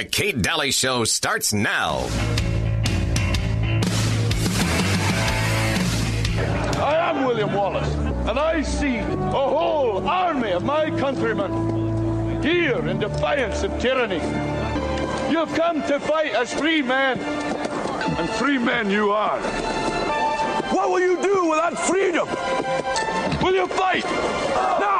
The Kate Dalley Show starts now. I am William Wallace, and I see a whole army of my countrymen here in defiance of tyranny. You've come to fight as free men, and free men you are. What will you do with that freedom? Will you fight? No!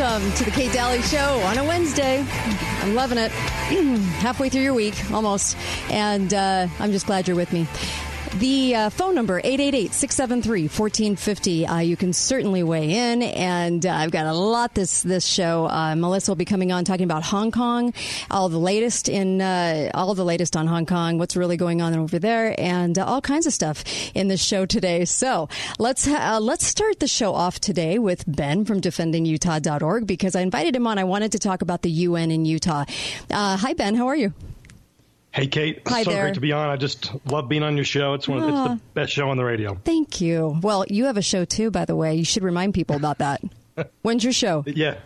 Welcome to the Kate Dalley Show on a Wednesday. I'm loving it. Halfway through your week, almost. And uh, I'm just glad you're with me. The uh, phone number, 888-673-1450. Uh, you can certainly weigh in, and uh, I've got a lot this this show. Uh, Melissa will be coming on talking about Hong Kong, all the latest in uh, all the latest on Hong Kong, what's really going on over there, and uh, all kinds of stuff in this show today. So let's let's start the show off today with Ben from DefendingUtah.org because I invited him on. I wanted to talk about the UN in Utah. Hi, Ben. How are you? Hey, Kate. Hi so there. great to be on. I just love being on your show. It's one. Of, it's the ah. best show on the radio. Thank you. Well, you have a show too, by the way. You should remind people about that. When's your show? Yeah.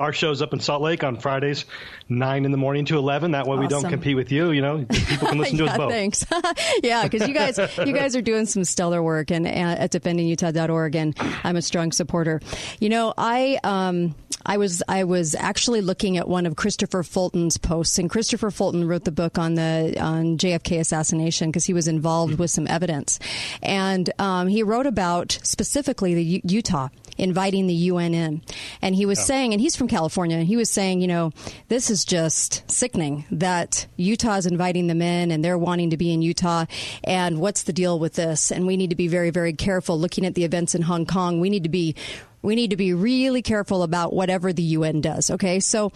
Our show's up in Salt Lake on Fridays, nine in the morning to eleven. That way we don't compete with you. You know, people can listen to us both. thanks. yeah, because you guys, you guys are doing some stellar work and at defendingutah.org, and I'm a strong supporter. You know, I um, I was I was actually looking at one of Christopher Fulton's posts, and Christopher Fulton wrote the book on the on JFK assassination because he was involved with some evidence, and um, he wrote about specifically the U- Utah inviting the UN in, and he was saying, and he's from California, and he was saying, you know, this is just sickening that Utah is inviting them in, and they're wanting to be in Utah, and what's the deal with this? And we need to be very, very careful looking at the events in Hong Kong. We need to be we need to be really careful about whatever the UN does. Okay, so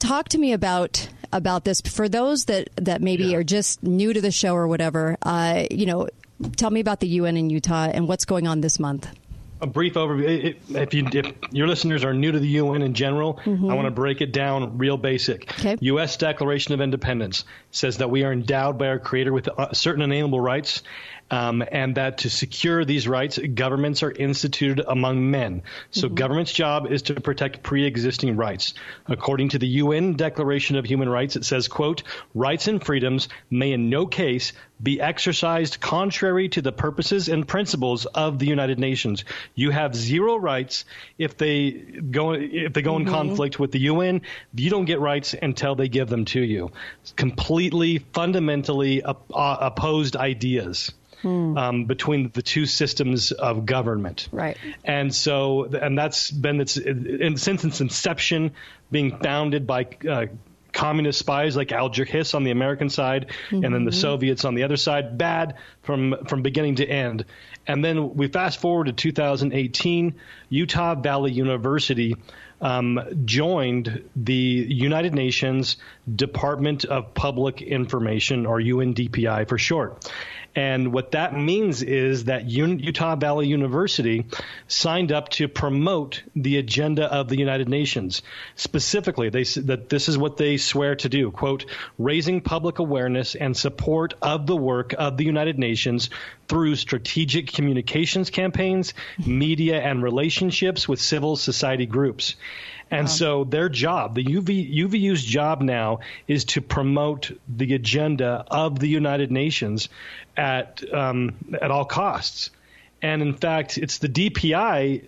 talk to me about about this for those that that maybe Yeah. are just new to the show or whatever. Uh, you know, tell me about the UN in Utah and what's going on this month. A brief overview. If you if your listeners are new to the UN in general, I want to break it down real basic. Mm-hmm. Okay. U.S. Declaration of Independence says that we are endowed by our Creator with uh, certain inalienable rights, um, and that to secure these rights, governments are instituted among men. So government's job is to protect pre-existing rights. According to the UN Declaration of Human Rights, it says, "quote Rights and freedoms may in no case be exercised contrary to the purposes and principles of the United Nations. You have zero rights if they go if they go in conflict with the UN. You don't get rights until they give them to you. Completely, fundamentally op- uh, opposed ideas. Um, between the two systems of government, Right. And so, and that's been its in, since its inception, being founded by uh, communist spies like Al Hiss on the American side, and then the Soviets on the other side. Bad from from beginning to end. And then we fast forward to 2018, Utah Valley University um, joined the United Nations Department of Public Information, or UNDPI for short. And what that means is that Utah Valley University signed up to promote the agenda of the United Nations. Specifically, they that this is what they swear to do: "quote raising public awareness and support of the work of the United Nations through strategic communications campaigns, media, and relationships with civil society groups." And so their job, the UV, UVU's job now is to promote the agenda of the United Nations at um, at all costs. And in fact, it's the DPI.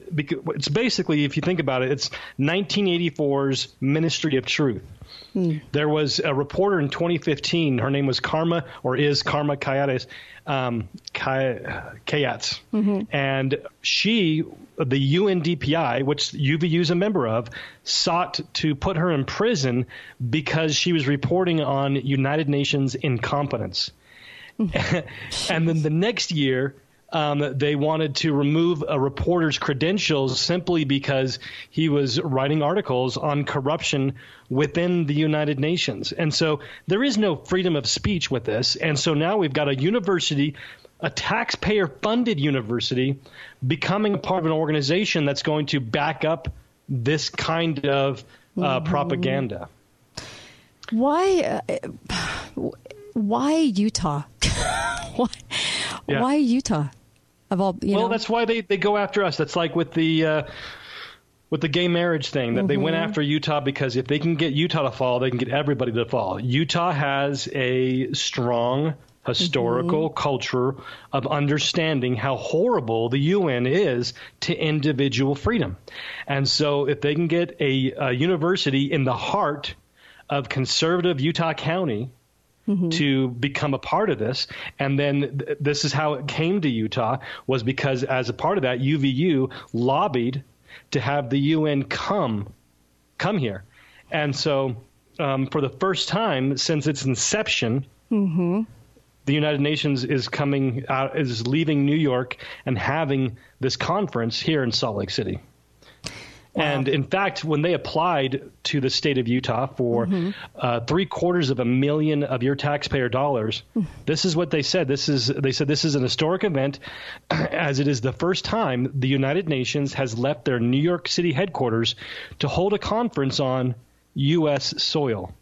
It's basically, if you think about it, it's 1984's Ministry of Truth. Hmm. There was a reporter in 2015. Her name was Karma, or is Karma Kayates, um, Kay- Kayats, mm-hmm. and she, the UNDPI, which UVU is a member of, sought to put her in prison because she was reporting on United Nations incompetence. Mm-hmm. and then the next year, um, they wanted to remove a reporter's credentials simply because he was writing articles on corruption within the United Nations. And so there is no freedom of speech with this. And so now we've got a university, a taxpayer funded university, becoming part of an organization that's going to back up this kind of uh, mm-hmm. propaganda. Why? Uh, why Utah? why, yeah. why Utah? Of all, well, know? that's why they, they go after us. That's like with the uh, with the gay marriage thing that mm-hmm. they went mm-hmm. after Utah because if they can get Utah to fall, they can get everybody to fall. Utah has a strong historical mm-hmm. culture of understanding how horrible the UN is to individual freedom. And so if they can get a, a university in the heart of conservative Utah County mm-hmm. to become a part of this. And then th- this is how it came to Utah was because as a part of that, UVU lobbied to have the UN come come here. And so um, for the first time since its inception, mm-hmm. the United Nations is coming out, is leaving New York and having this conference here in Salt Lake City. And in fact, when they applied to the state of Utah for mm-hmm. uh, three quarters of a million of your taxpayer dollars, this is what they said. This is they said this is an historic event, as it is the first time the United Nations has left their New York City headquarters to hold a conference on U.S. soil.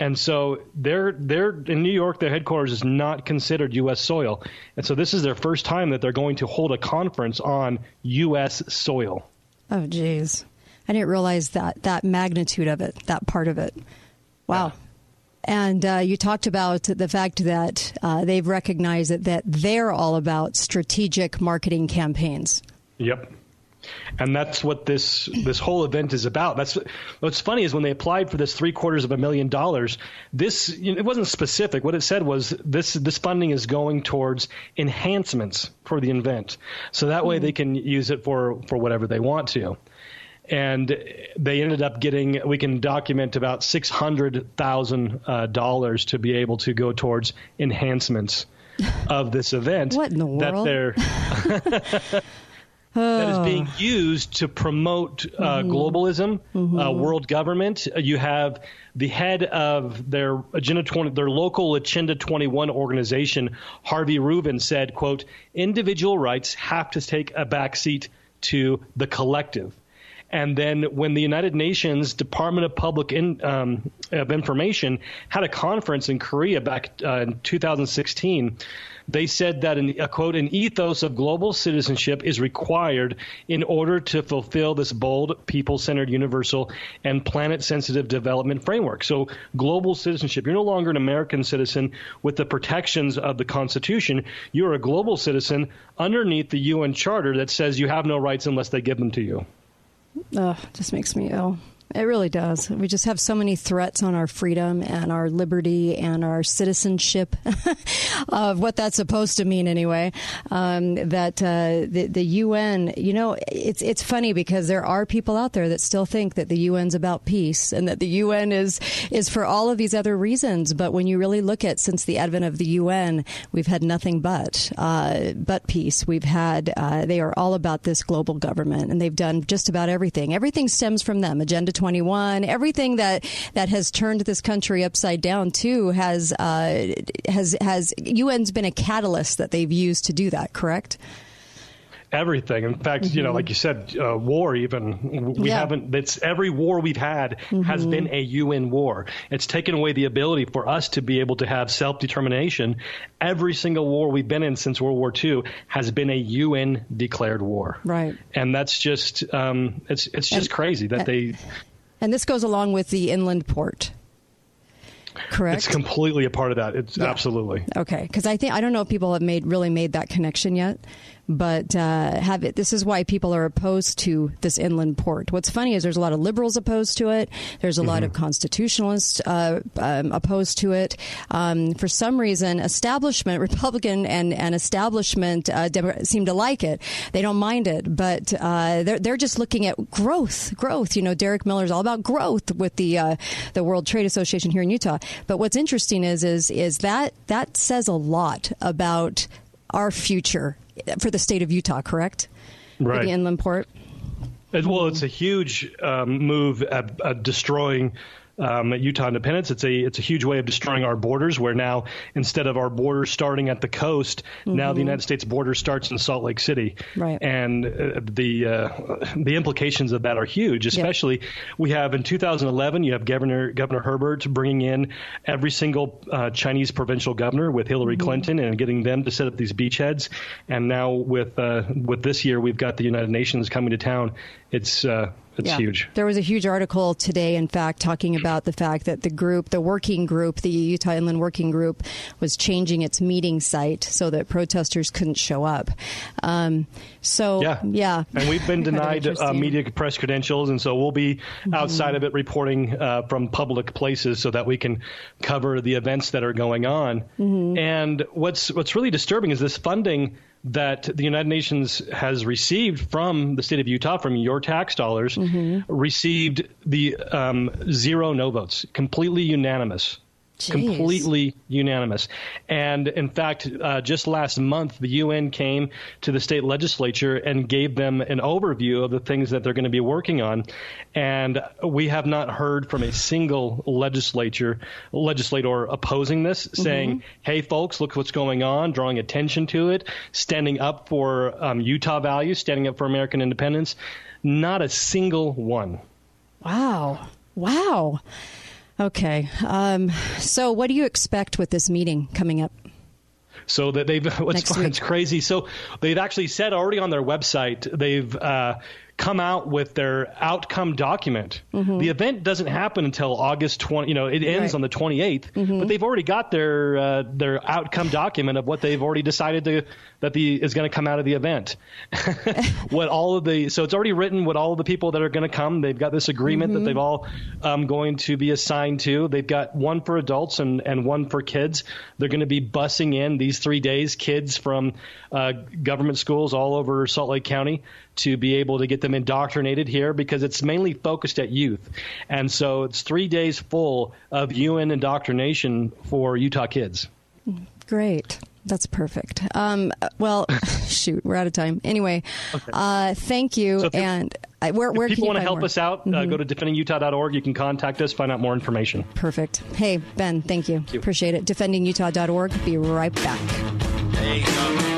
And so they're they're in New York. Their headquarters is not considered U.S. soil, and so this is their first time that they're going to hold a conference on U.S. soil. Oh, geez. I didn't realize that that magnitude of it, that part of it. Wow. Yeah. And uh, you talked about the fact that uh, they've recognized that, that they're all about strategic marketing campaigns. Yep. And that's what this this whole event is about. That's what's funny is when they applied for this three quarters of a million dollars. This you know, it wasn't specific. What it said was this this funding is going towards enhancements for the event, so that way mm. they can use it for for whatever they want to and they ended up getting we can document about six hundred thousand uh, dollars to be able to go towards enhancements of this event. what in the world? That they're that is being used to promote uh, mm-hmm. globalism, uh, mm-hmm. uh, world government. You have the head of their Agenda 20, their local Agenda 21 organization, Harvey Ruvin, said, "quote Individual rights have to take a backseat to the collective." And then when the United Nations Department of Public in, um, of Information had a conference in Korea back uh, in 2016, they said that an, a quote an ethos of global citizenship is required in order to fulfill this bold people-centered universal and planet-sensitive development framework. So global citizenship you're no longer an american citizen with the protections of the constitution. You're a global citizen underneath the un charter that says you have no rights unless they give them to you. Ugh, just makes me ill. It really does. We just have so many threats on our freedom and our liberty and our citizenship of what that's supposed to mean anyway. Um, that uh, the, the UN, you know, it's it's funny because there are people out there that still think that the UN's about peace and that the UN is is for all of these other reasons. But when you really look at since the advent of the UN, we've had nothing but uh, but peace. We've had uh, they are all about this global government and they've done just about everything. Everything stems from them. Agenda 21, everything that that has turned this country upside down too has uh, has has UN's been a catalyst that they've used to do that. Correct everything. In fact, mm-hmm. you know, mm-hmm. like you said, uh, war. Even we yeah. haven't. It's every war we've had mm-hmm. has been a UN war. It's taken away the ability for us to be able to have self determination. Every single war we've been in since World War II has been a UN declared war. Right. And that's just um, it's it's just and, crazy that they. And this goes along with the inland port. Correct. It's completely a part of that. It's yeah. absolutely okay. Because I think I don't know if people have made really made that connection yet but uh, have it. This is why people are opposed to this inland port. What's funny is there's a lot of liberals opposed to it. There's a mm-hmm. lot of constitutionalists uh, um, opposed to it. Um, for some reason, establishment Republican and and establishment uh, seem to like it. They don't mind it, but uh, they're they're just looking at growth, growth. You know, Derek Miller is all about growth with the uh, the World Trade Association here in Utah. But what's interesting is is is that that says a lot about our future for the state of Utah, correct? Right. For the inland port. Well, it's a huge um, move at, at destroying um, Utah independence. It's a it's a huge way of destroying our borders. Where now instead of our borders starting at the coast, mm-hmm. now the United States border starts in Salt Lake City. Right. And uh, the uh, the implications of that are huge. Especially we have in 2011, you have Governor Governor Herbert bringing in every single uh, Chinese provincial governor with Hillary mm-hmm. Clinton and getting them to set up these beachheads. And now with uh, with this year, we've got the United Nations coming to town. It's uh, it's yeah. huge. There was a huge article today, in fact, talking about the fact that the group, the working group, the Utah Inland Working Group, was changing its meeting site so that protesters couldn't show up. Um, so, yeah. yeah. And we've been denied uh, media press credentials, and so we'll be mm-hmm. outside of it reporting uh, from public places so that we can cover the events that are going on. Mm-hmm. And what's what's really disturbing is this funding that the United Nations has received from the state of Utah, from your tax dollars, mm-hmm. received the um, zero no votes, completely unanimous. Jeez. completely unanimous. And in fact, uh, just last month, the UN came to the state legislature and gave them an overview of the things that they're going to be working on. And we have not heard from a single legislature legislator opposing this, mm-hmm. saying, "Hey, folks, look what's going on," drawing attention to it, standing up for um, Utah values, standing up for American independence. Not a single one. Wow! Wow. Okay. Um, so, what do you expect with this meeting coming up? So that they've what's fun, it's crazy. So they've actually said already on their website they've uh, come out with their outcome document. Mm-hmm. The event doesn't happen until August 20. You know, it ends right. on the 28th, mm-hmm. but they've already got their uh, their outcome document of what they've already decided to that the is going to come out of the event. what all of the so it's already written what all of the people that are going to come. They've got this agreement mm-hmm. that they've all um, going to be assigned to. They've got one for adults and and one for kids. They're going to be busing in these three days kids from uh, government schools all over Salt Lake County to be able to get them indoctrinated here because it's mainly focused at youth. And so it's three days full of UN indoctrination for Utah kids. Great. That's perfect. Um, well, shoot, we're out of time. Anyway, okay. uh, thank you. So and I, where, where people want to help more? us out, uh, mm-hmm. uh, go to defendingutah.org. You can contact us, find out more information. Perfect. Hey, Ben, thank you. Thank you. Appreciate it. Defendingutah.org. Be right back.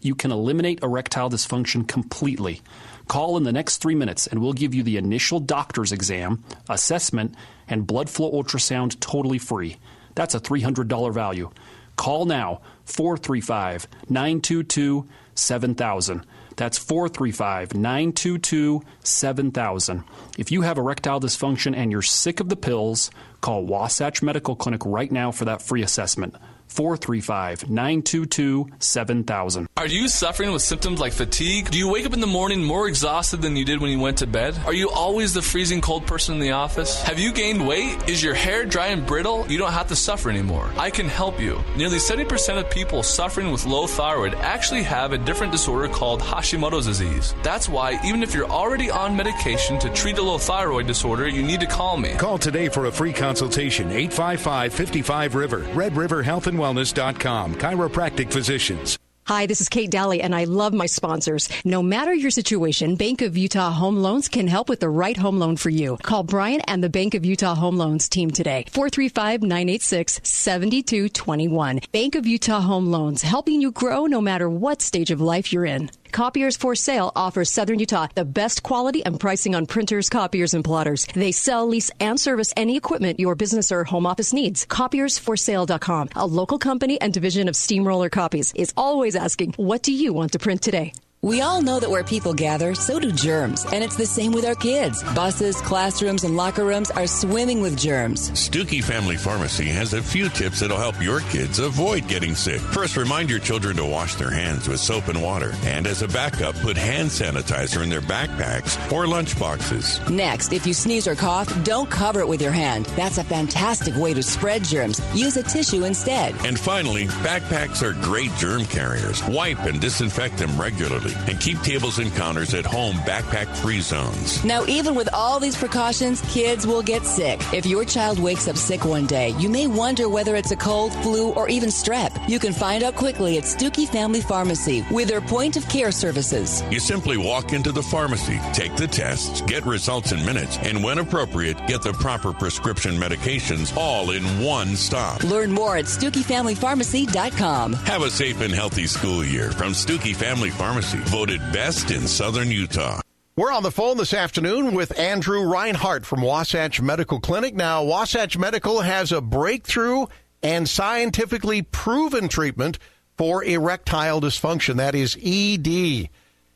you can eliminate erectile dysfunction completely. Call in the next three minutes and we'll give you the initial doctor's exam, assessment, and blood flow ultrasound totally free. That's a $300 value. Call now 435 922 7000. That's 435 922 7000. If you have erectile dysfunction and you're sick of the pills, call Wasatch Medical Clinic right now for that free assessment. 435 922 7000. Are you suffering with symptoms like fatigue? Do you wake up in the morning more exhausted than you did when you went to bed? Are you always the freezing cold person in the office? Have you gained weight? Is your hair dry and brittle? You don't have to suffer anymore. I can help you. Nearly 70% of people suffering with low thyroid actually have a different disorder called Hashimoto's disease. That's why, even if you're already on medication to treat a low thyroid disorder, you need to call me. Call today for a free consultation 855 55 River. Red River Health and wellness.com. Chiropractic physicians. Hi, this is Kate Dalley, and I love my sponsors. No matter your situation, Bank of Utah Home Loans can help with the right home loan for you. Call Brian and the Bank of Utah Home Loans team today. 435-986-7221. Bank of Utah Home Loans, helping you grow no matter what stage of life you're in. Copiers for Sale offers Southern Utah the best quality and pricing on printers, copiers, and plotters. They sell, lease, and service any equipment your business or home office needs. Copiersforsale.com, a local company and division of Steamroller Copies, is always asking, what do you want to print today? We all know that where people gather, so do germs. And it's the same with our kids. Buses, classrooms, and locker rooms are swimming with germs. Stuckey Family Pharmacy has a few tips that'll help your kids avoid getting sick. First, remind your children to wash their hands with soap and water. And as a backup, put hand sanitizer in their backpacks or lunchboxes. Next, if you sneeze or cough, don't cover it with your hand. That's a fantastic way to spread germs. Use a tissue instead. And finally, backpacks are great germ carriers. Wipe and disinfect them regularly and keep tables and counters at home backpack free zones. Now, even with all these precautions, kids will get sick. If your child wakes up sick one day, you may wonder whether it's a cold, flu, or even strep. You can find out quickly at Stuckey Family Pharmacy with their point of care services. You simply walk into the pharmacy, take the tests, get results in minutes, and when appropriate, get the proper prescription medications all in one stop. Learn more at StuckeyFamilyPharmacy.com. Have a safe and healthy school year from Stuckey Family Pharmacy, voted best in southern Utah. We're on the phone this afternoon with Andrew Reinhardt from Wasatch Medical Clinic. Now, Wasatch Medical has a breakthrough and scientifically proven treatment for erectile dysfunction. That is ED.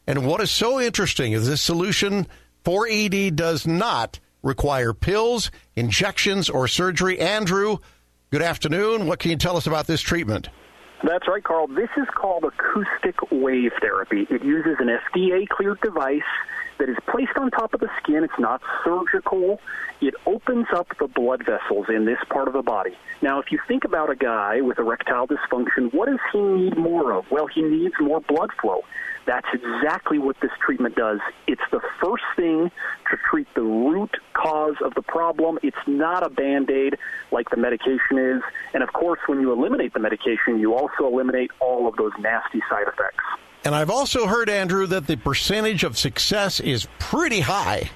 And what is so interesting is this solution for ED does not require pills, injections, or surgery. Andrew, good afternoon. What can you tell us about this treatment? That's right, Carl. This is called acoustic wave therapy. It uses an FDA cleared device that is placed on top of the skin. It's not surgical. It opens up the blood vessels in this part of the body. Now, if you think about a guy with erectile dysfunction, what does he need more of? Well, he needs more blood flow. That's exactly what this treatment does. It's the first thing to treat the root cause of the problem. It's not a band aid like the medication is. And of course, when you eliminate the medication, you also eliminate all of those nasty side effects. And I've also heard, Andrew, that the percentage of success is pretty high.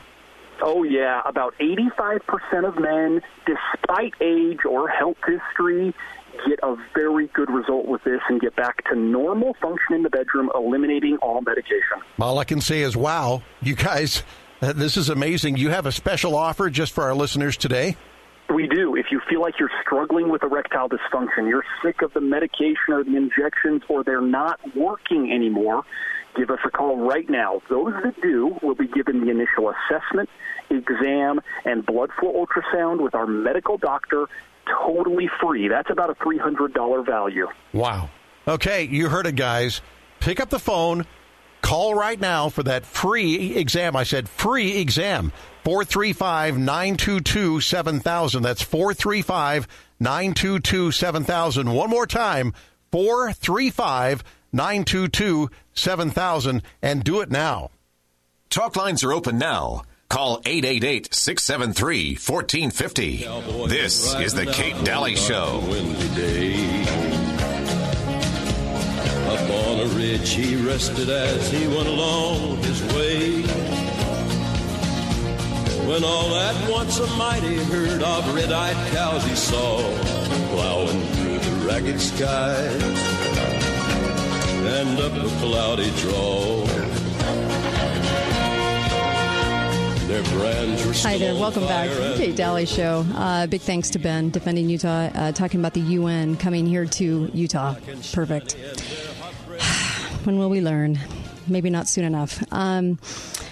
Oh, yeah. About 85% of men, despite age or health history, get a very good result with this and get back to normal function in the bedroom, eliminating all medication. All I can say is, wow, you guys, uh, this is amazing. You have a special offer just for our listeners today. We do. If you feel like you're struggling with erectile dysfunction, you're sick of the medication or the injections, or they're not working anymore, give us a call right now. Those that do will be given the initial assessment, exam, and blood flow ultrasound with our medical doctor totally free. That's about a $300 value. Wow. Okay, you heard it, guys. Pick up the phone. Call right now for that free exam. I said free exam. 435 922 7000. That's 435 922 7000. One more time 435 922 7000. And do it now. Talk lines are open now. Call 888 673 1450. This is The Kate Dalley Show. Up on a ridge he rested as he went along his way. When all at once a mighty herd of red-eyed cows he saw plowing through the ragged skies and up a cloudy draw. Hi there, welcome back. Kate Dalley Show. Uh, big thanks to Ben, defending Utah, uh, talking about the UN coming here to Utah. Perfect. when will we learn? Maybe not soon enough. Um,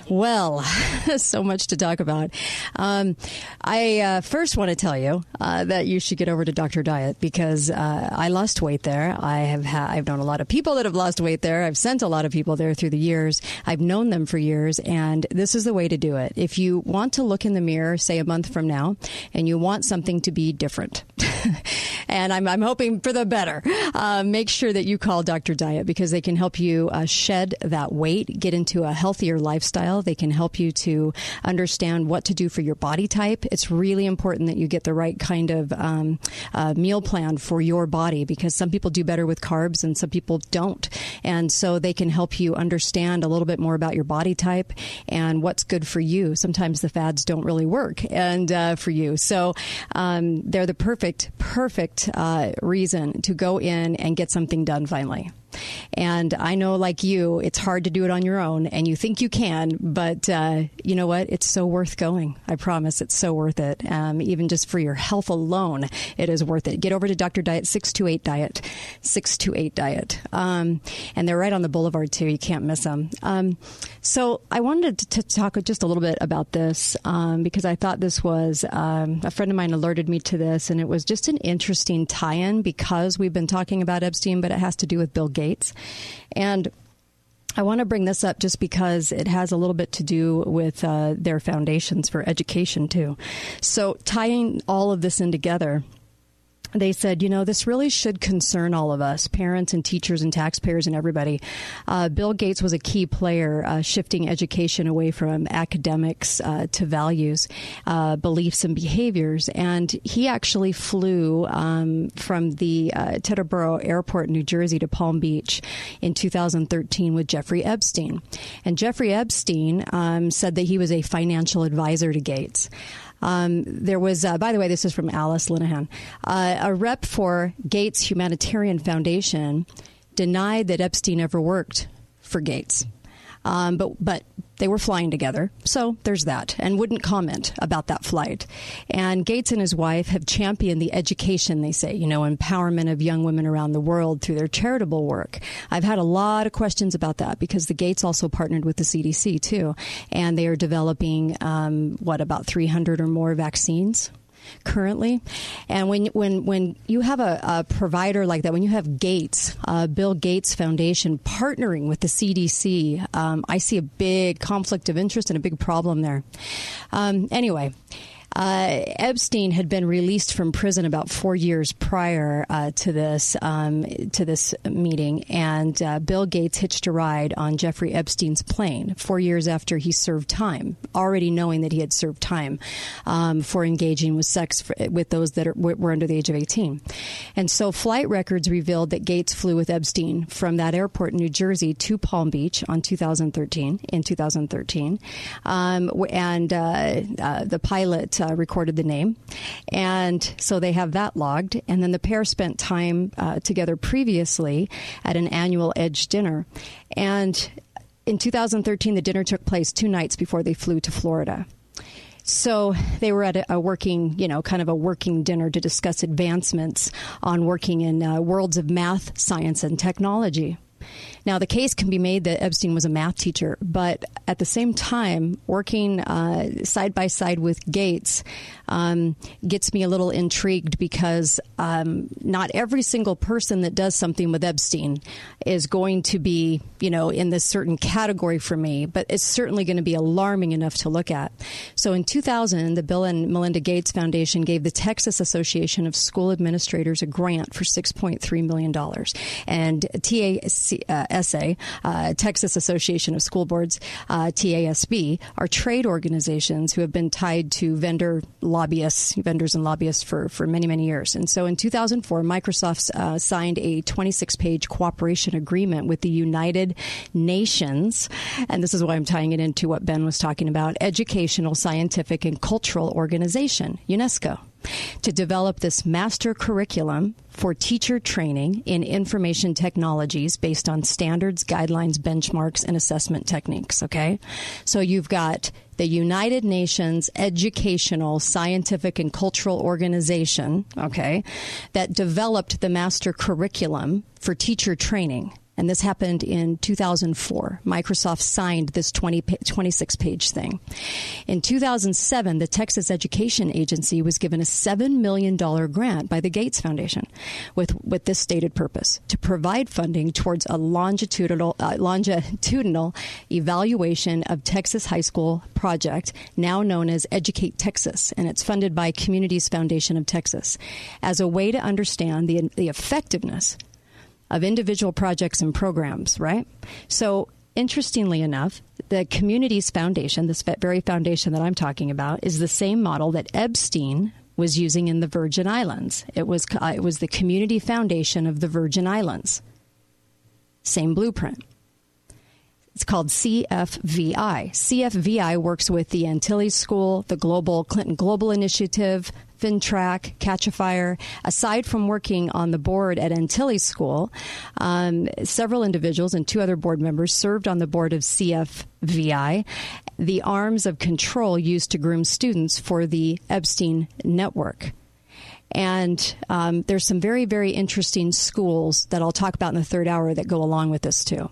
well, so much to talk about. Um, I uh, first want to tell you uh, that you should get over to Doctor Diet because uh, I lost weight there. I have ha- I've known a lot of people that have lost weight there. I've sent a lot of people there through the years. I've known them for years, and this is the way to do it. If you want to look in the mirror, say a month from now, and you want something to be different. and I'm, I'm, hoping for the better. Uh, make sure that you call Dr. Diet because they can help you uh, shed that weight, get into a healthier lifestyle. They can help you to understand what to do for your body type. It's really important that you get the right kind of um, uh, meal plan for your body because some people do better with carbs and some people don't. And so they can help you understand a little bit more about your body type and what's good for you. Sometimes the fads don't really work and uh, for you. So um, they're the perfect, perfect uh, reason to go in and get something done finally. And I know, like you, it's hard to do it on your own, and you think you can, but uh, you know what? It's so worth going. I promise it's so worth it. Um, even just for your health alone, it is worth it. Get over to Dr. Diet 628 Diet, 628 Diet. Um, and they're right on the boulevard, too. You can't miss them. Um, so I wanted to, talk just a little bit about this um, because I thought this was um, a friend of mine alerted me to this, and it was just an interesting tie in because we've been talking about Epstein, but it has to do with Bill Gates. And I want to bring this up just because it has a little bit to do with uh, their foundations for education, too. So, tying all of this in together, they said, you know, this really should concern all of us, parents and teachers and taxpayers and everybody. Uh, Bill Gates was a key player uh, shifting education away from academics uh, to values, uh, beliefs, and behaviors. And he actually flew um, from the uh, Teterboro Airport in New Jersey to Palm Beach in 2013 with Jeffrey Epstein. And Jeffrey Epstein um, said that he was a financial advisor to Gates. Um, there was, uh, by the way, this is from Alice Linehan, uh, a rep for Gates Humanitarian Foundation denied that Epstein ever worked for Gates. Um, but but they were flying together, so there's that, and wouldn't comment about that flight. And Gates and his wife have championed the education, they say, you know, empowerment of young women around the world through their charitable work. I've had a lot of questions about that because the Gates also partnered with the CDC too, and they are developing um, what about 300 or more vaccines currently. And when when when you have a, a provider like that, when you have Gates, uh, Bill Gates Foundation partnering with the CDC, um, I see a big conflict of interest and a big problem there. Um, anyway. Uh, Epstein had been released from prison about four years prior uh, to this um, to this meeting, and uh, Bill Gates hitched a ride on Jeffrey Epstein's plane four years after he served time, already knowing that he had served time um, for engaging with sex for, with those that are, were under the age of 18. And so, flight records revealed that Gates flew with Epstein from that airport in New Jersey to Palm Beach on 2013 in 2013, um, and uh, uh, the pilot uh, recorded the name. And so they have that logged. And then the pair spent time uh, together previously at an annual Edge dinner. And in 2013, the dinner took place two nights before they flew to Florida. So they were at a, working, you know, kind of a working dinner to discuss advancements on working in uh, worlds of math, science, and technology. Now, the case can be made that Epstein was a math teacher, but at the same time, working uh, side by side with Gates um, gets me a little intrigued because um, not every single person that does something with Epstein is going to be, you know, in this certain category for me, but it's certainly going to be alarming enough to look at. So in 2000, the Bill and Melinda Gates Foundation gave the Texas Association of School Administrators a grant for $6.3 million. And TAC, uh, SA, uh, Texas Association of School Boards, uh, TASB, are trade organizations who have been tied to vendor lobbyists, vendors and lobbyists for, for many, many years. And so in 2004, Microsoft uh, signed a 26 page cooperation agreement with the United Nations. And this is why I'm tying it into what Ben was talking about educational, scientific, and cultural organization, UNESCO to develop this master curriculum for teacher training in information technologies based on standards, guidelines, benchmarks, and assessment techniques. Okay. So you've got the United Nations Educational, Scientific, and Cultural Organization, okay, that developed the master curriculum for teacher training and this happened in 2004. Microsoft signed this 20, 26 page thing. In 2007, the Texas Education Agency was given a $7 million grant by the Gates Foundation with, with this stated purpose to provide funding towards a longitudinal, uh, longitudinal evaluation of Texas high school project, now known as Educate Texas, and it's funded by Communities Foundation of Texas, as a way to understand the, the effectiveness of individual projects and programs, right? So, interestingly enough, the Communities Foundation, this very foundation that I'm talking about, is the same model that Epstein was using in the Virgin Islands. It was uh, it was the Community Foundation of the Virgin Islands. Same blueprint. It's called CFVI. CFVI works with the Antilles School, the Global Clinton Global Initiative, FinTrack, Catchafire. Aside from working on the board at Antilles School, um, several individuals and two other board members served on the board of CFVI, the arms of control used to groom students for the Epstein network. And um, there's some very, very interesting schools that I'll talk about in the third hour that go along with this too.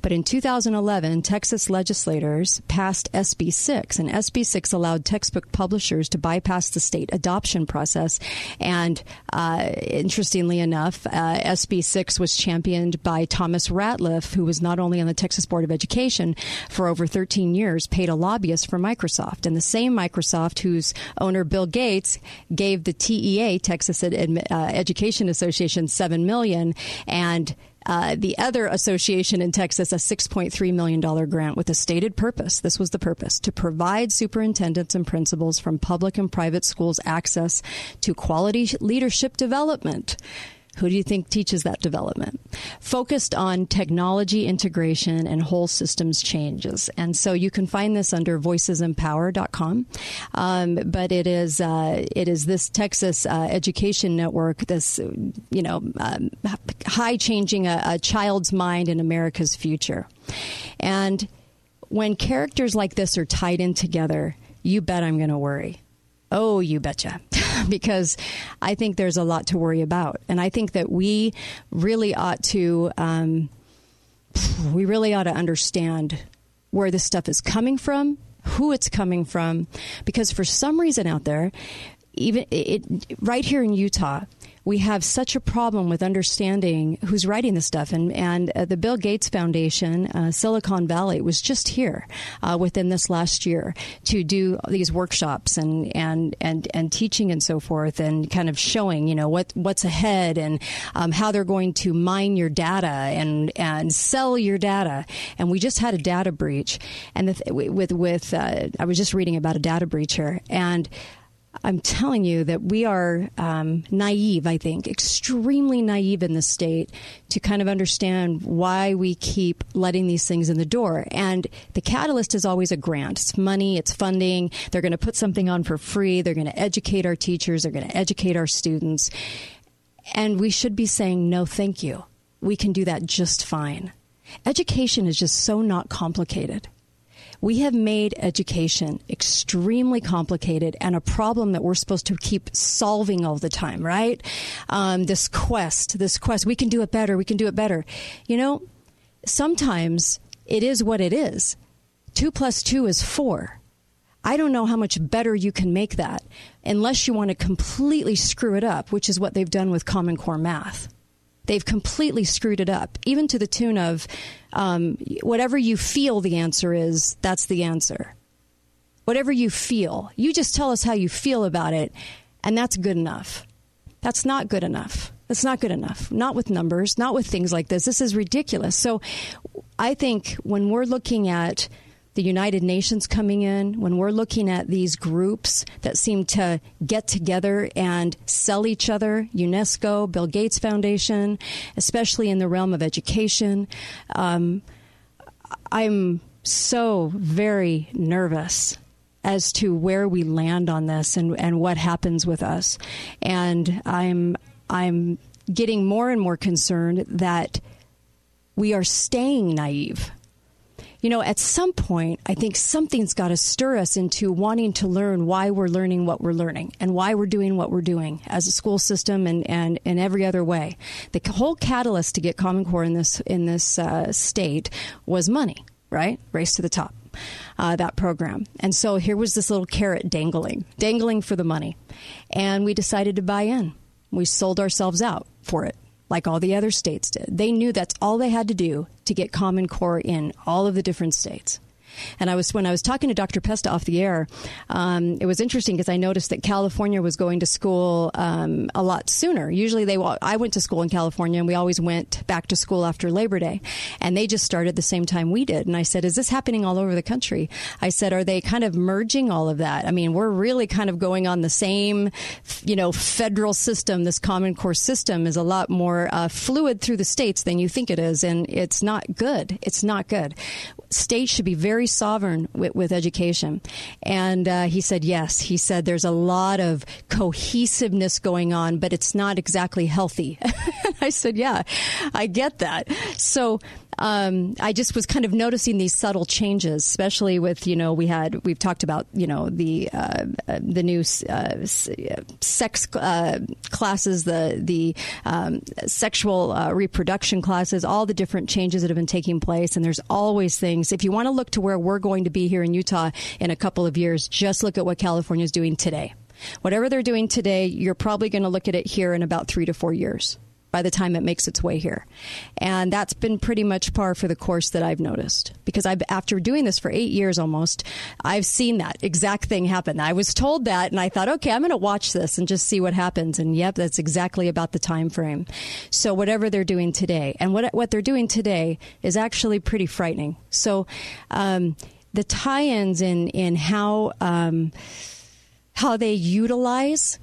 But in 2011, Texas legislators passed SB 6, and SB 6 allowed textbook publishers to bypass the state adoption process. And uh, interestingly enough, uh, SB 6 was championed by Thomas Ratliff, who was not only on the Texas Board of Education for over 13 years, paid a lobbyist for Microsoft. And the same Microsoft whose owner Bill Gates gave the TEA Texas uh, Education Association seven million, and uh, the other association in Texas a $6.3 million grant with a stated purpose. This was the purpose to provide superintendents and principals from public and private schools access to quality leadership development who do you think teaches that development? Focused on technology integration and whole systems changes. And so you can find this under voicesempower.com. Um, but it is, uh, it is this Texas uh, education network, this, you know, um, high changing a, a child's mind in America's future. And when characters like this are tied in together, you bet I'm going to worry. Oh, you betcha. because I think there's a lot to worry about. And I think that we really ought to, um, we really ought to understand where this stuff is coming from, who it's coming from, because for some reason out there, even it, right here in Utah, we have such a problem with understanding who's writing this stuff. And, and uh, the Bill Gates Foundation, uh, Silicon Valley, was just here uh, within this last year to do these workshops and, and, and, and teaching and so forth and kind of showing, you know, what, what's ahead and um, how they're going to mine your data and, and sell your data. And we just had a data breach. And the, with, with uh, I was just reading about a data breach here. And I'm telling you that we are um, naive, I think, extremely naive in the state to kind of understand why we keep letting these things in the door. And the catalyst is always a grant. It's money, it's funding. They're going to put something on for free. They're going to educate our teachers. They're going to educate our students. And we should be saying, no, thank you. We can do that just fine. Education is just so not complicated. We have made education extremely complicated and a problem that we're supposed to keep solving all the time, right? Um, this quest, this quest, we can do it better, we can do it better. You know, sometimes it is what it is. Two plus two is four. I don't know how much better you can make that unless you want to completely screw it up, which is what they've done with Common Core math. They've completely screwed it up, even to the tune of um, whatever you feel the answer is, that's the answer. Whatever you feel, you just tell us how you feel about it, and that's good enough. That's not good enough. That's not good enough. Not with numbers, not with things like this. This is ridiculous. So I think when we're looking at the United Nations coming in, when we're looking at these groups that seem to get together and sell each other, UNESCO, Bill Gates Foundation, especially in the realm of education, um, I'm so very nervous as to where we land on this and, and what happens with us. And I'm I'm getting more and more concerned that we are staying naive you know, at some point, I think something's got to stir us into wanting to learn why we're learning what we're learning and why we're doing what we're doing as a school system and, and in every other way. The whole catalyst to get Common Core in this in this uh, state was money, right? Race to the top. Uh, that program. And so here was this little carrot dangling, dangling for the money. And we decided to buy in. We sold ourselves out for it like all the other states did. They knew that's all they had to do to get Common Core in all of the different states. And I was when I was talking to Dr. Pesta off the air, um, it was interesting because I noticed that California was going to school um, a lot sooner. Usually, they I went to school in California, and we always went back to school after Labor Day, and they just started the same time we did. And I said, "Is this happening all over the country?" I said, "Are they kind of merging all of that? I mean, we're really kind of going on the same, you know, federal system. This Common Core system is a lot more uh, fluid through the states than you think it is, and it's not good. It's not good." states should be very sovereign with, with education. And uh, he said, yes. He said there's a lot of cohesiveness going on, but it's not exactly healthy. I said, yeah, I get that. So um, I just was kind of noticing these subtle changes, especially with you know we had we've talked about you know the uh, uh the new uh, sex uh, classes, the the um, sexual uh, reproduction classes, all the different changes that have been taking place, and there's always things. If you want to look to where we're going to be here in Utah in a couple of years, just look at what California is doing today. Whatever they're doing today, you're probably going to look at it here in about three to four years by the time it makes its way here. And that's been pretty much par for the course that I've noticed because I've, after doing this for eight years almost, I've seen that exact thing happen. I was told that and I thought, okay, I'm going to watch this and just see what happens. And yep, that's exactly about the time frame. So whatever they're doing today and what, what they're doing today is actually pretty frightening. So, um, the tie-ins in, in how, um, how they utilize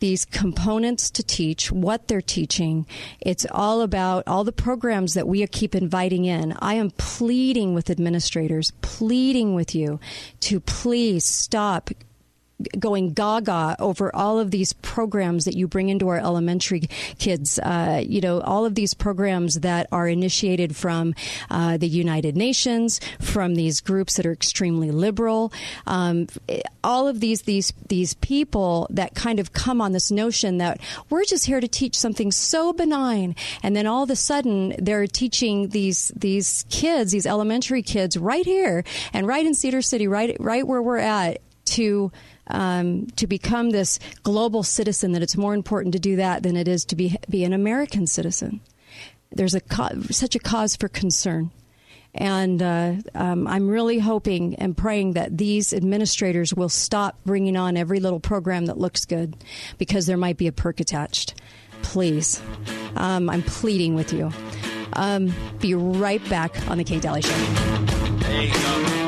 these components to teach, what they're teaching. It's all about all the programs that we keep inviting in. I am pleading with administrators, pleading with you to please stop going gaga over all of these programs that you bring into our elementary kids. Uh, you know, all of these programs that are initiated from uh, the United Nations, from these groups that are extremely liberal. Um, all of these these these people that kind of come on this notion that we're just here to teach something so benign, and then all of a sudden they're teaching these these kids, these elementary kids, right here and right in Cedar City, right right where we're at, to um, to become this global citizen that it's more important to do that than it is to be be an American citizen. There's a co- such a cause for concern. And uh, um, I'm really hoping and praying that these administrators will stop bringing on every little program that looks good because there might be a perk attached. Please. Um, I'm pleading with you. Um, be right back on the Kate Dalley Show.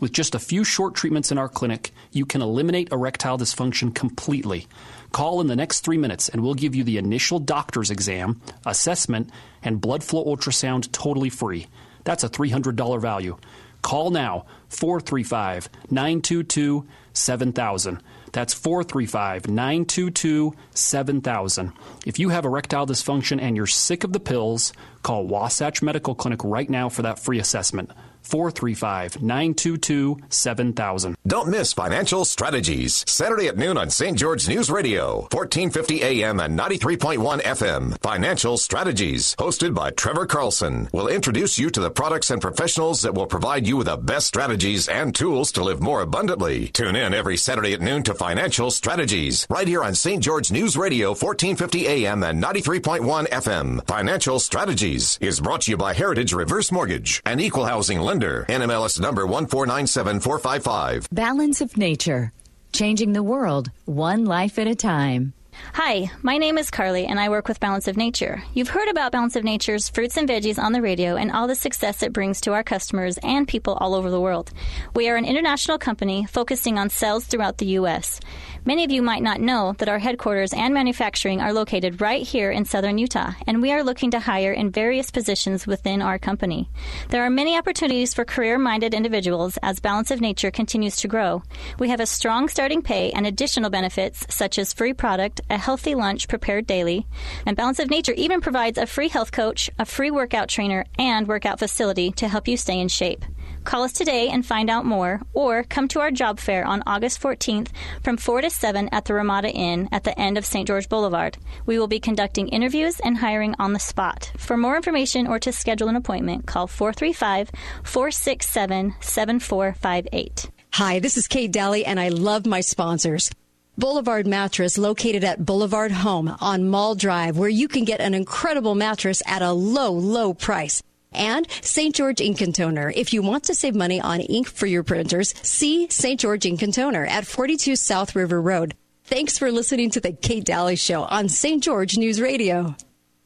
With just a few short treatments in our clinic, you can eliminate erectile dysfunction completely. Call in the next three minutes and we'll give you the initial doctor's exam, assessment, and blood flow ultrasound totally free. That's a $300 value. Call now 435 922 7000. That's 435 922 7000. If you have erectile dysfunction and you're sick of the pills, call Wasatch Medical Clinic right now for that free assessment. 435 922 7000. Don't miss Financial Strategies, Saturday at noon on St. George News Radio, 1450 AM and 93.1 FM. Financial Strategies, hosted by Trevor Carlson, will introduce you to the products and professionals that will provide you with the best strategies and tools to live more abundantly. Tune in every Saturday at noon to Financial Strategies, right here on St. George News Radio, 1450 AM and 93.1 FM. Financial Strategies is brought to you by Heritage Reverse Mortgage and Equal Housing lender. NMLS number 1497455. Balance of nature. Changing the world one life at a time. Hi, my name is Carly and I work with Balance of Nature. You've heard about Balance of Nature's fruits and veggies on the radio and all the success it brings to our customers and people all over the world. We are an international company focusing on sales throughout the U.S. Many of you might not know that our headquarters and manufacturing are located right here in southern Utah, and we are looking to hire in various positions within our company. There are many opportunities for career minded individuals as Balance of Nature continues to grow. We have a strong starting pay and additional benefits such as free product, a healthy lunch prepared daily, and Balance of Nature even provides a free health coach, a free workout trainer, and workout facility to help you stay in shape. Call us today and find out more, or come to our job fair on August 14th from 4 to 7 at the Ramada Inn at the end of St. George Boulevard. We will be conducting interviews and hiring on the spot. For more information or to schedule an appointment, call 435 467 7458. Hi, this is Kate Dalley, and I love my sponsors. Boulevard Mattress, located at Boulevard Home on Mall Drive, where you can get an incredible mattress at a low, low price. And St. George Ink and Toner. If you want to save money on ink for your printers, see St. George Ink and Toner at 42 South River Road. Thanks for listening to the Kate Dalley Show on St. George News Radio.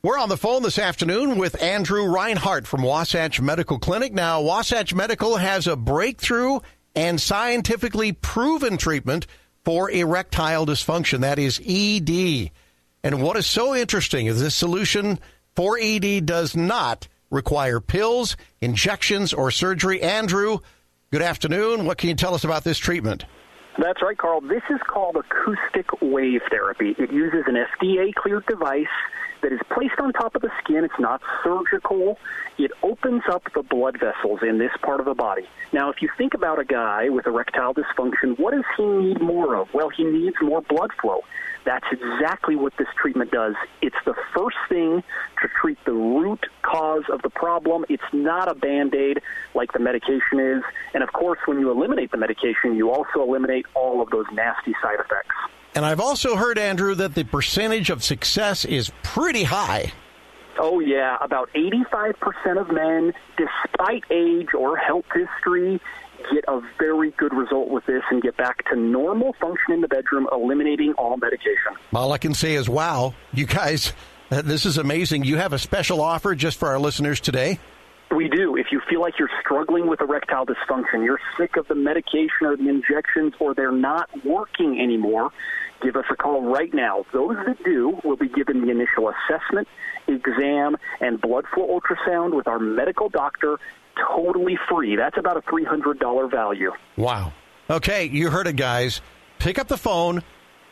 We're on the phone this afternoon with Andrew Reinhardt from Wasatch Medical Clinic. Now, Wasatch Medical has a breakthrough and scientifically proven treatment for erectile dysfunction. That is ED. And what is so interesting is this solution for ED does not require pills, injections, or surgery. Andrew, good afternoon. What can you tell us about this treatment? That's right, Carl. This is called acoustic wave therapy. It uses an FDA cleared device that is placed on top of the skin. It's not surgical. It opens up the blood vessels in this part of the body. Now, if you think about a guy with erectile dysfunction, what does he need more of? Well, he needs more blood flow. That's exactly what this treatment does. It's the first thing to treat the root cause of the problem. It's not a band aid like the medication is. And of course, when you eliminate the medication, you also eliminate all of those nasty side effects. And I've also heard, Andrew, that the percentage of success is pretty high. Oh, yeah. About 85% of men, despite age or health history, get a very good result with this and get back to normal function in the bedroom, eliminating all medication. All I can say is, wow, you guys, uh, this is amazing. You have a special offer just for our listeners today. We do. If you feel like you're struggling with erectile dysfunction, you're sick of the medication or the injections, or they're not working anymore, give us a call right now. Those that do will be given the initial assessment, exam, and blood flow ultrasound with our medical doctor totally free. That's about a $300 value. Wow. Okay, you heard it, guys. Pick up the phone.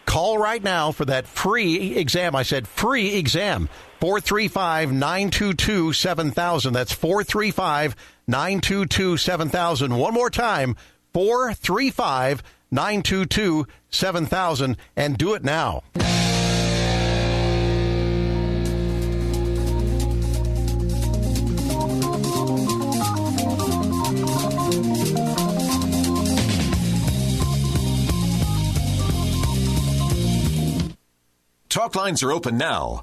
Call right now for that free exam. I said free exam. 435 922 7000. That's 435 922 7000. One more time 435 922 7000. And do it now. Talk lines are open now.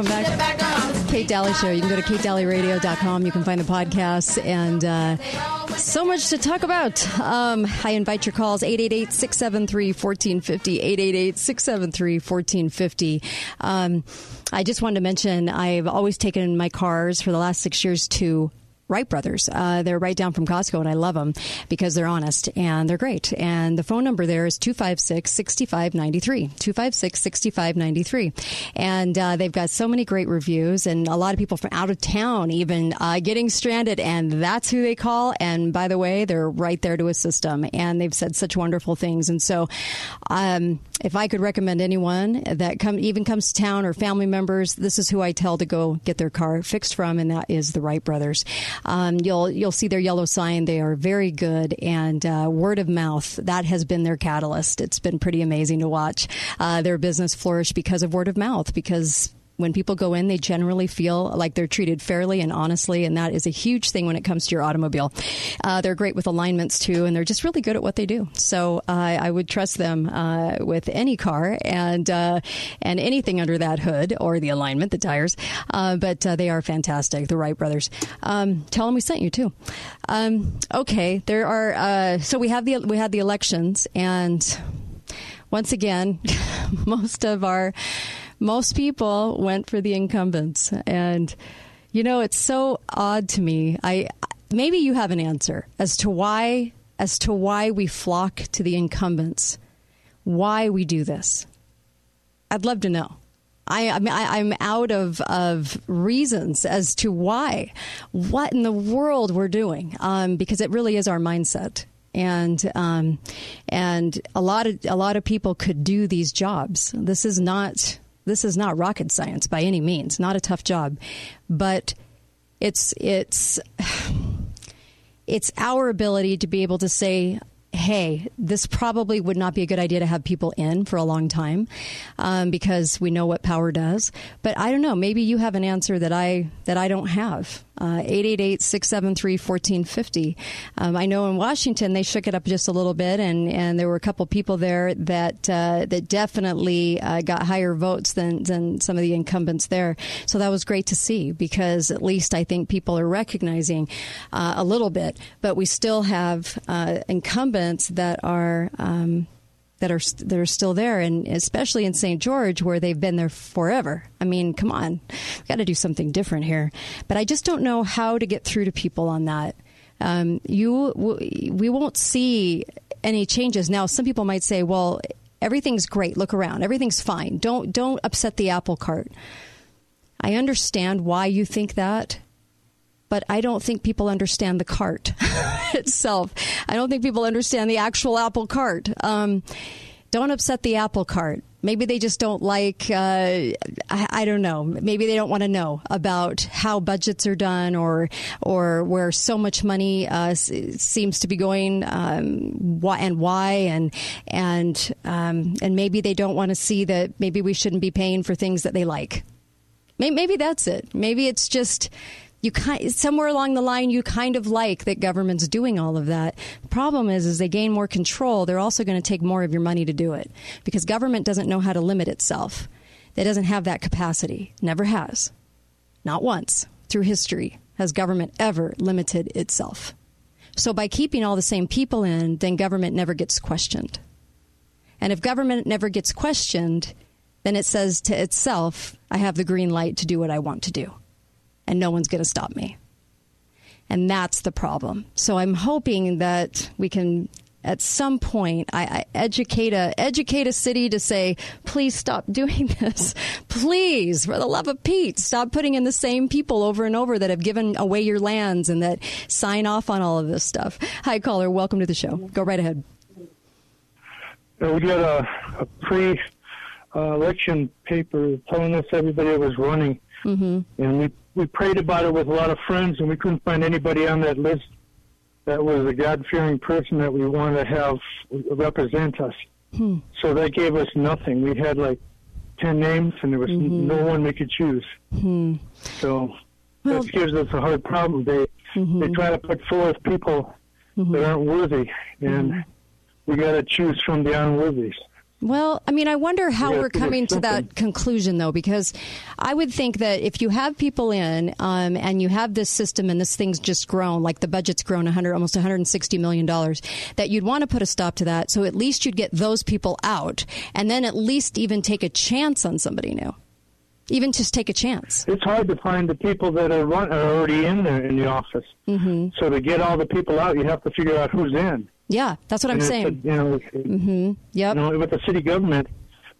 Welcome back. Kate Dalley Show. You can go to katedalleyradio.com. You can find the podcasts and uh, so much to talk about. Um, I invite your calls 888 673 1450. 888 673 1450. Um, I just wanted to mention I've always taken my cars for the last six years to Wright Brothers. Uh, they're right down from Costco, and I love them because they're honest and they're great. And the phone number there is 256 6593. 256 6593. And uh, they've got so many great reviews, and a lot of people from out of town even uh, getting stranded, and that's who they call. And by the way, they're right there to assist them, and they've said such wonderful things. And so, um, if I could recommend anyone that come even comes to town or family members, this is who I tell to go get their car fixed from, and that is the Wright Brothers. Um, you'll you'll see their yellow sign. They are very good, and uh, word of mouth that has been their catalyst. It's been pretty amazing to watch uh, their business flourish because of word of mouth. Because when people go in, they generally feel like they're treated fairly and honestly, and that is a huge thing when it comes to your automobile. Uh, they're great with alignments too, and they're just really good at what they do. So uh, I would trust them uh, with any car and uh, and anything under that hood or the alignment, the tires. Uh, but uh, they are fantastic, the Wright brothers. Um, tell them we sent you too. Um, okay, there are. so we have the we had the elections, and once again, most of our most people went for the incumbents and you know it's so odd to me i maybe you have an answer as to why as to why we flock to the incumbents why we do this i'd love to know I, I mean, I, I'm out of of reasons as to why, what in the world we're doing, um, because it really is our mindset. And um, and a lot of a lot of people could do these jobs. This is not this is not rocket science by any means. Not a tough job, but it's it's it's our ability to be able to say hey, this probably would not be a good idea to have people in for a long time um, because we know what power does. But I don't know. Maybe you have an answer that I that I don't have. Uh, Eight eight eight six seven three fourteen fifty. Um, I know in Washington they shook it up just a little bit, and, and there were a couple people there that uh, that definitely uh, got higher votes than than some of the incumbents there. So that was great to see because at least I think people are recognizing uh, a little bit. But we still have uh, incumbents that are. Um, that are that are still there, and especially in St. George, where they've been there forever. I mean, come on, we've got to do something different here. But I just don't know how to get through to people on that. Um, you, we won't see any changes now. Some people might say, "Well, everything's great. Look around. Everything's fine. Don't don't upset the apple cart." I understand why you think that, but I don't think people understand the cart itself. I don't think people understand the actual apple cart. Um, don't upset the apple cart. Maybe they just don't like, uh, I, I don't know. Maybe they don't want to know about how budgets are done or, or where so much money uh, seems to be going um, and why. And, and, um, and maybe they don't want to see that maybe we shouldn't be paying for things that they like. Maybe that's it. Maybe it's just you kind somewhere along the line you kind of like that government's doing all of that. Problem is, as they gain more control, they're also going to take more of your money to do it because government doesn't know how to limit itself. It doesn't have that capacity. Never has. Not once through history has government ever limited itself. So by keeping all the same people in, then government never gets questioned. And if government never gets questioned, then it says to itself, I have the green light to do what I want to do, and no one's going to stop me. And that's the problem. So I'm hoping that we can, at some point, I, I educate a educate a city to say, please stop doing this. Please, for the love of Pete, stop putting in the same people over and over that have given away your lands and that sign off on all of this stuff. Hi, caller. Welcome to the show. Go right ahead. Uh, we got a, a pre uh, paper telling us everybody was running, Mm-hmm. and we we prayed about it with a lot of friends, and we couldn't find anybody on that list that was a God fearing person that we wanted to have represent us. Hmm. So that gave us nothing. We had like ten names, and there was Mm-hmm. no one we could choose. Hmm. So that gives us a hard problem. They Mm-hmm. they try to put forth people that aren't worthy, and Mm-hmm. we got to choose from the unworthies. Well, I mean, I wonder how Yeah, we're coming to that conclusion, though, because I would think that if you have people in um, and you have this system and this thing's just grown, like the budget's grown 100, almost 160 million dollars, that you'd want to put a stop to that. So at least you'd get those people out, and then at least even take a chance on somebody new, even just take a chance. It's hard to find the people that are, run, are already in there in the office. hmm So to get all the people out, you have to figure out who's in. Yeah, that's what I'm And a- saying. you know, hmm Yep. you know, with the city government,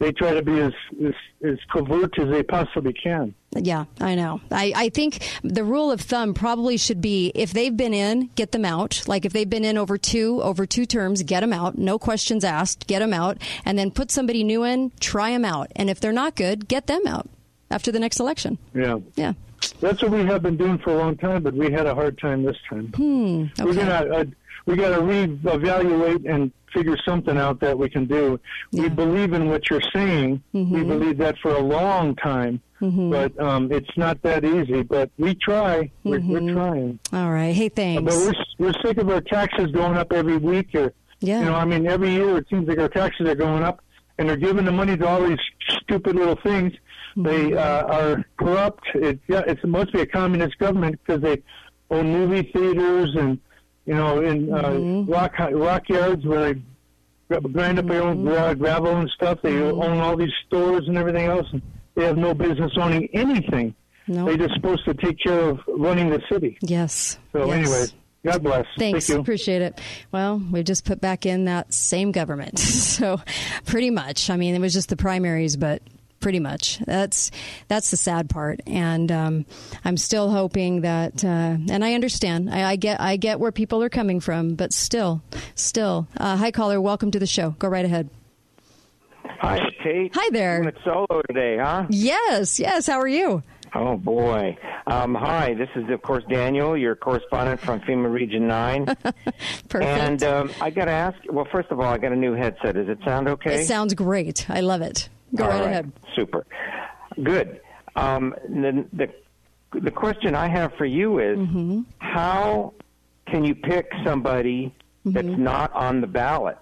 they try to be as, as as covert as they possibly can. Yeah, I know. I, I think the rule of thumb probably should be if they've been in, get them out. Like if they've been in over two over two terms, get them out. No questions asked. Get them out, and then put somebody new in. Try them out, and if they're not good, get them out after the next election. Yeah. Yeah. That's what we have been doing for a long time, but we had a hard time this time. Hmm. We're gonna uh, we got to reevaluate and figure something out that we can do. We believe in what you're saying. We Mhm. believe that for a long time, Mhm. but um, it's not that easy. But we try. We're, Mhm. we're trying. All right. Hey, thanks. But we're we're sick of our taxes going up every week, or Yeah. you know, I mean, every year it seems like our taxes are going up, and they're giving the money to all these stupid little things. They uh, are corrupt. It yeah, it's, be a communist government because they own movie theaters and you know in uh, mm-hmm. rock rock yards where they grind up their own mm-hmm. gravel and stuff. They mm-hmm. own all these stores and everything else. And they have no business owning anything. No. They're just supposed to take care of running the city. Yes. So Yes. anyway, God bless. Thanks. Thank you. Appreciate it. Well, we just put back in that same government. So pretty much. I mean, it was just the primaries, but pretty much. That's that's the sad part, and um, I'm still hoping that. Uh, and I understand. I, I get I get where people are coming from, but still, still. Uh, hi, caller. Welcome to the show. Go right ahead. Hi, Kate. Hi there. Doing it solo today, huh? Yes, yes. How are you? Oh boy. Um, hi, this is of course Daniel, your correspondent from FEMA Region Nine. Perfect. And um, I got to ask. Well, first of all, I got a new headset. Does it sound okay? It sounds great. I love it. Go right, right. ahead. Super. Good. Um, the, the the question I have for you is Mm-hmm. how can you pick somebody that's Mm-hmm. not on the ballot?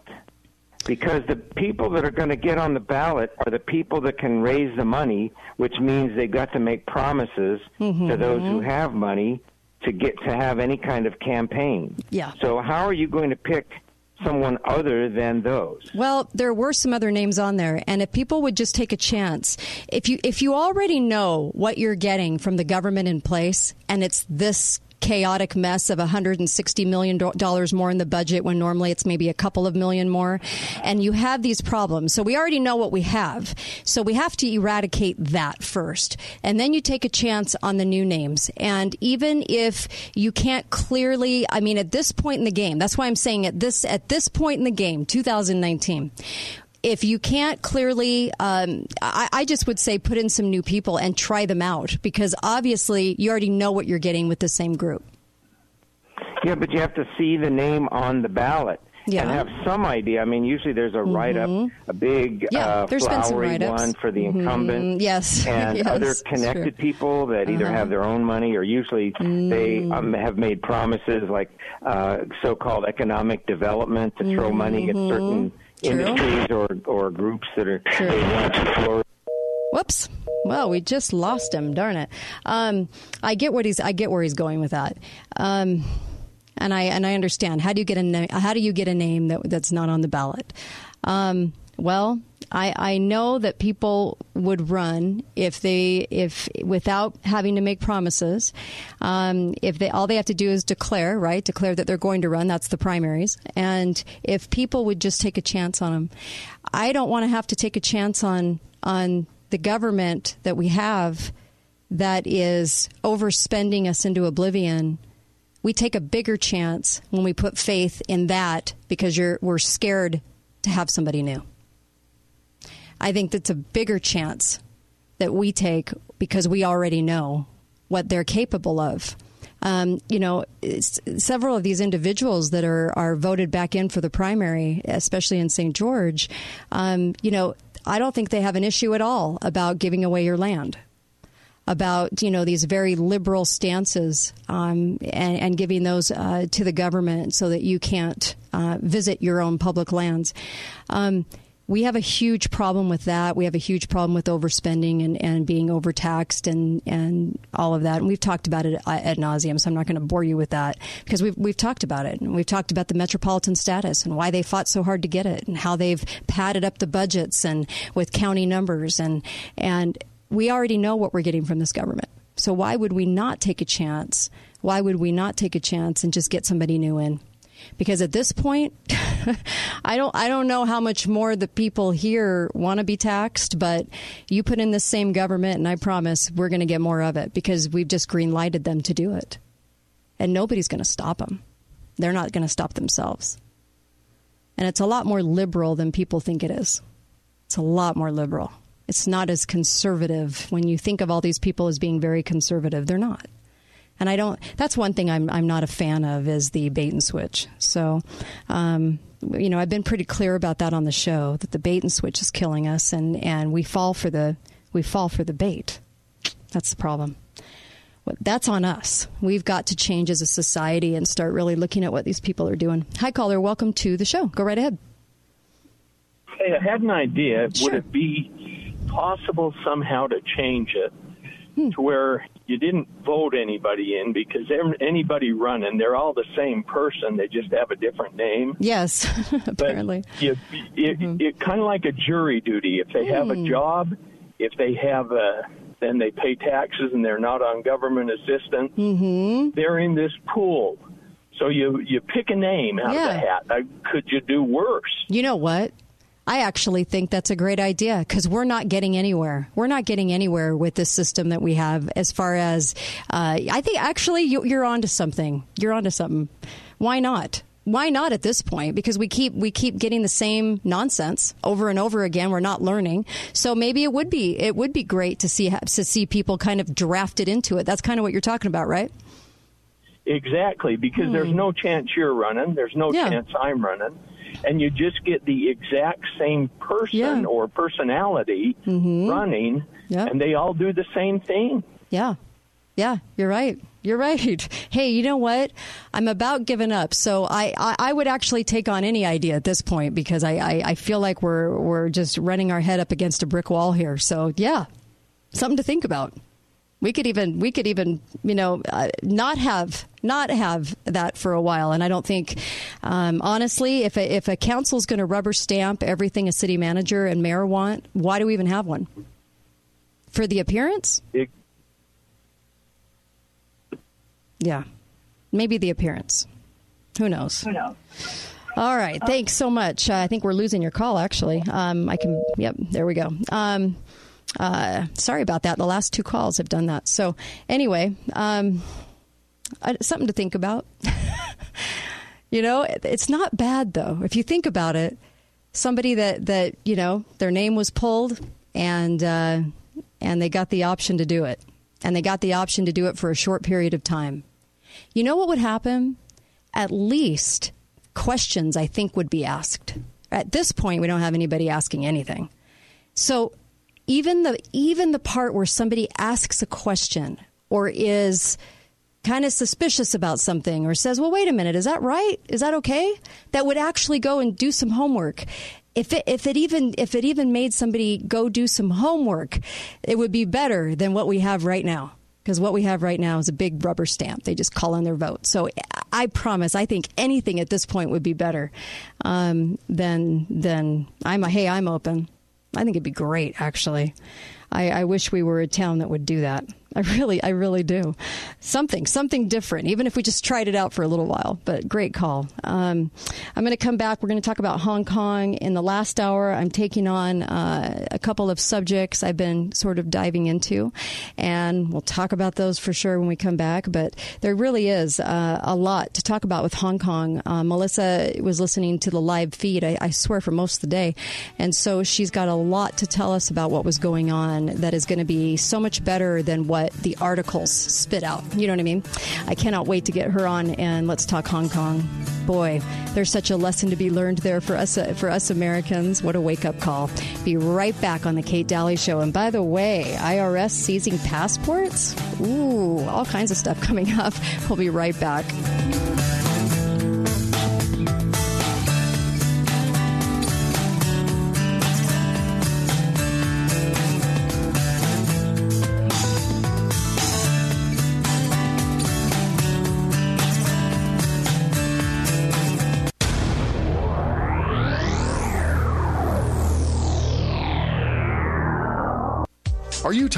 Because the people that are going to get on the ballot are the people that can raise the money, which means they've got to make promises to those who have money to get to have any kind of campaign. Yeah. So how are you going to pick someone other than those? Well, there were some other names on there, and if people would just take a chance, if you if you already know what you're getting from the government in place, and it's this chaotic mess of $160 million more in the budget when normally it's maybe a couple of million more. And you have these problems. So we already know what we have. So we have to eradicate that first. And then you take a chance on the new names. And even if you can't clearly i mean at this point in the game that's why i'm saying at this at this point in the game 2019 if you can't clearly, um, I, I just would say put in some new people and try them out because obviously you already know what you're getting with the same group. Yeah, but you have to see the name on the ballot. Yeah. And have some idea. I mean, usually there's a write-up, a big Yeah, uh, there's been some flowery one for the incumbent. Mhm, yes, and yes, other connected people that either Uh-huh. have their own money or usually they um, have made promises like uh, so-called economic development to throw money at certain Mm-hmm. True. industries or or groups that are they want to flourish. Whoops. Well, we just lost him. Darn it. Um, I get what he's. I get where he's going with that. Um, and I and I understand. How do you get a na- How do you get a name that that's not on the ballot? Um, well, I I know that people would run if they if without having to make promises. Um, if they all they have to do is declare right, declare that they're going to run. That's the primaries. And if people would just take a chance on them, I don't want to have to take a chance on on the government that we have that is overspending us into oblivion, we take a bigger chance when we put faith in that because you're, we're scared to have somebody new. I think that's a bigger chance that we take because we already know what they're capable of. Um, you know, several of these individuals that are, are voted back in for the primary, especially in St. George, um, you know, I don't think they have an issue at all about giving away your land about you know these very liberal stances um, and, and giving those uh, to the government so that you can't uh, visit your own public lands. We have a huge problem with that. We have a huge problem with overspending and, and being overtaxed and, and all of that. And we've talked about it ad nauseum, so I'm not going to bore you with that because we've, we've talked about it. And we've talked about the metropolitan status and why they fought so hard to get it and how they've padded up the budgets and with county numbers. And, and we already know what we're getting from this government. So why would we not take a chance? Why would we not take a chance and just get somebody new in? Because at this point, I don't I don't know how much more the people here want to be taxed, but you put in the same government, and I promise we're going to get more of it because we've just green lighted them to do it, and nobody's going to stop them. They're not going to stop themselves, and it's a lot more liberal than people think it is. It's a lot more liberal. It's not as conservative when you think of all these people as being very conservative. They're not. And I don't. That's one thing I'm I'm not a fan of is the bait and switch. So, um, you know, I've been pretty clear about that on the show that the bait and switch is killing us, and and we fall for the we fall for the bait. That's the problem. Well, That's on us. We've got to change as a society and start really looking at what these people are doing. Hi, caller. Welcome to the show. Go right ahead. Hey, I had an idea. Would it be possible somehow to change it to where you didn't vote anybody in because anybody running, they're all the same person. They just have a different name. Yes, apparently. You, it, it kind of like a jury duty. If they have a Hmm. job, if they have a, then they pay taxes and they're not on government assistance. Mm-hmm. They're in this pool. So you you pick a name out of the hat. Uh, could you do worse? You know what? I actually think that's a great idea because we're not getting anywhere. We're not getting anywhere with this system that we have. As far as uh, I think, actually, you, you're onto something. You're onto something. Why not? Why not at this point? Because we keep we keep getting the same nonsense over and over again. We're not learning. So maybe it would be it would be great to see to see people kind of drafted into it. That's kind of what you're talking about, right? Exactly, because there's no chance you're running. There's no Hmm. Yeah. chance I'm running. And you just get the exact same person or personality Mm-hmm. running, and they all do the same thing. Yeah. Yeah, you're right. You're right. Hey, you know what? I'm about giving up. So I, I, I would actually take on any idea at this point because I, I, I feel like we're we're just running our head up against a brick wall here. So yeah, something to think about. We could even we could even you know uh, not have not have that for a while, and I don't think um, honestly if a, if a council's going to rubber stamp everything a city manager and mayor want, why do we even have one? For the appearance? It- Yeah. Maybe the appearance. Who knows? Who knows? All right. Thanks so much. Uh, I think we're losing your call, actually. Um, I can, yep, there we go. Um, uh, sorry about that. The last two calls have done that. So, anyway, um, uh, something to think about. you know, it- it's not bad, though. If you think about it, somebody that, that you know, their name was pulled and, uh, and they got the option to do it. And they got the option to do it for a short period of time. You know what would happen? At least questions, I think, would be asked. At this point, we don't have anybody asking anything. So even the even the part where somebody asks a question or is kind of suspicious about something or says, "Well, wait a minute, is that right? Is that okay?" That would actually go and do some homework. If it, if it even if it even made somebody go do some homework, it would be better than what we have right now. Because what we have right now is a big rubber stamp. They just call in their vote. So I promise, I think anything at this point would be better um, than than I'm. A, hey, I'm open. I think it'd be great, actually. I, I wish we were a town that would do that. I really, I really do. Something, something different, even if we just tried it out for a little while. But great call. Um, I'm going to come back. We're going to talk about Hong Kong. In the last hour, I'm taking on uh, a couple of subjects I've been sort of diving into, and we'll talk about those for sure when we come back. But there really is uh, a lot to talk about with Hong Kong. Uh, Melissa was listening to the live feed, I, I swear, for most of the day. And so she's got a lot to tell us about what was going on that is going to be so much better than what the articles spit out. You know what I mean? I cannot wait to get her on and let's talk Hong Kong. Boy, there's such a lesson to be learned there for us for us Americans. What a wake up call. Be right back on the Kate Dalley show. And by the way, IRS seizing passports? Ooh, all kinds of stuff coming up. We'll be right back.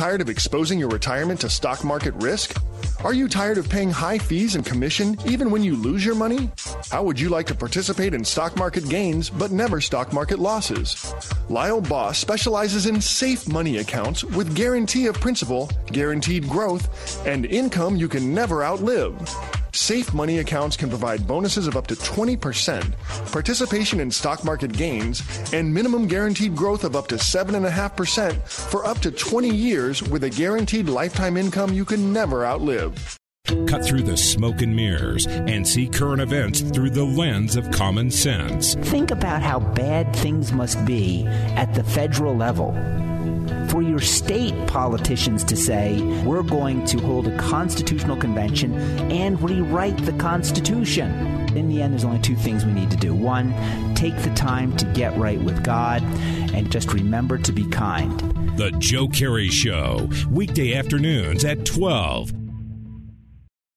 Tired of exposing your retirement to stock market risk? Are you tired of paying high fees and commission even when you lose your money? How would you like to participate in stock market gains but never stock market losses? Lyle Boss specializes in safe money accounts with guarantee of principal, guaranteed growth, and income you can never outlive. Safe money accounts can provide bonuses of up to 20%, participation in stock market gains, and minimum guaranteed growth of up to 7.5% for up to 20 years with a guaranteed lifetime income you can never outlive. Cut through the smoke and mirrors and see current events through the lens of common sense. Think about how bad things must be at the federal level for your state politicians to say, we're going to hold a constitutional convention and rewrite the Constitution. In the end, there's only two things we need to do. One, take the time to get right with God, and just remember to be kind. The Joe Carey Show, weekday afternoons at 12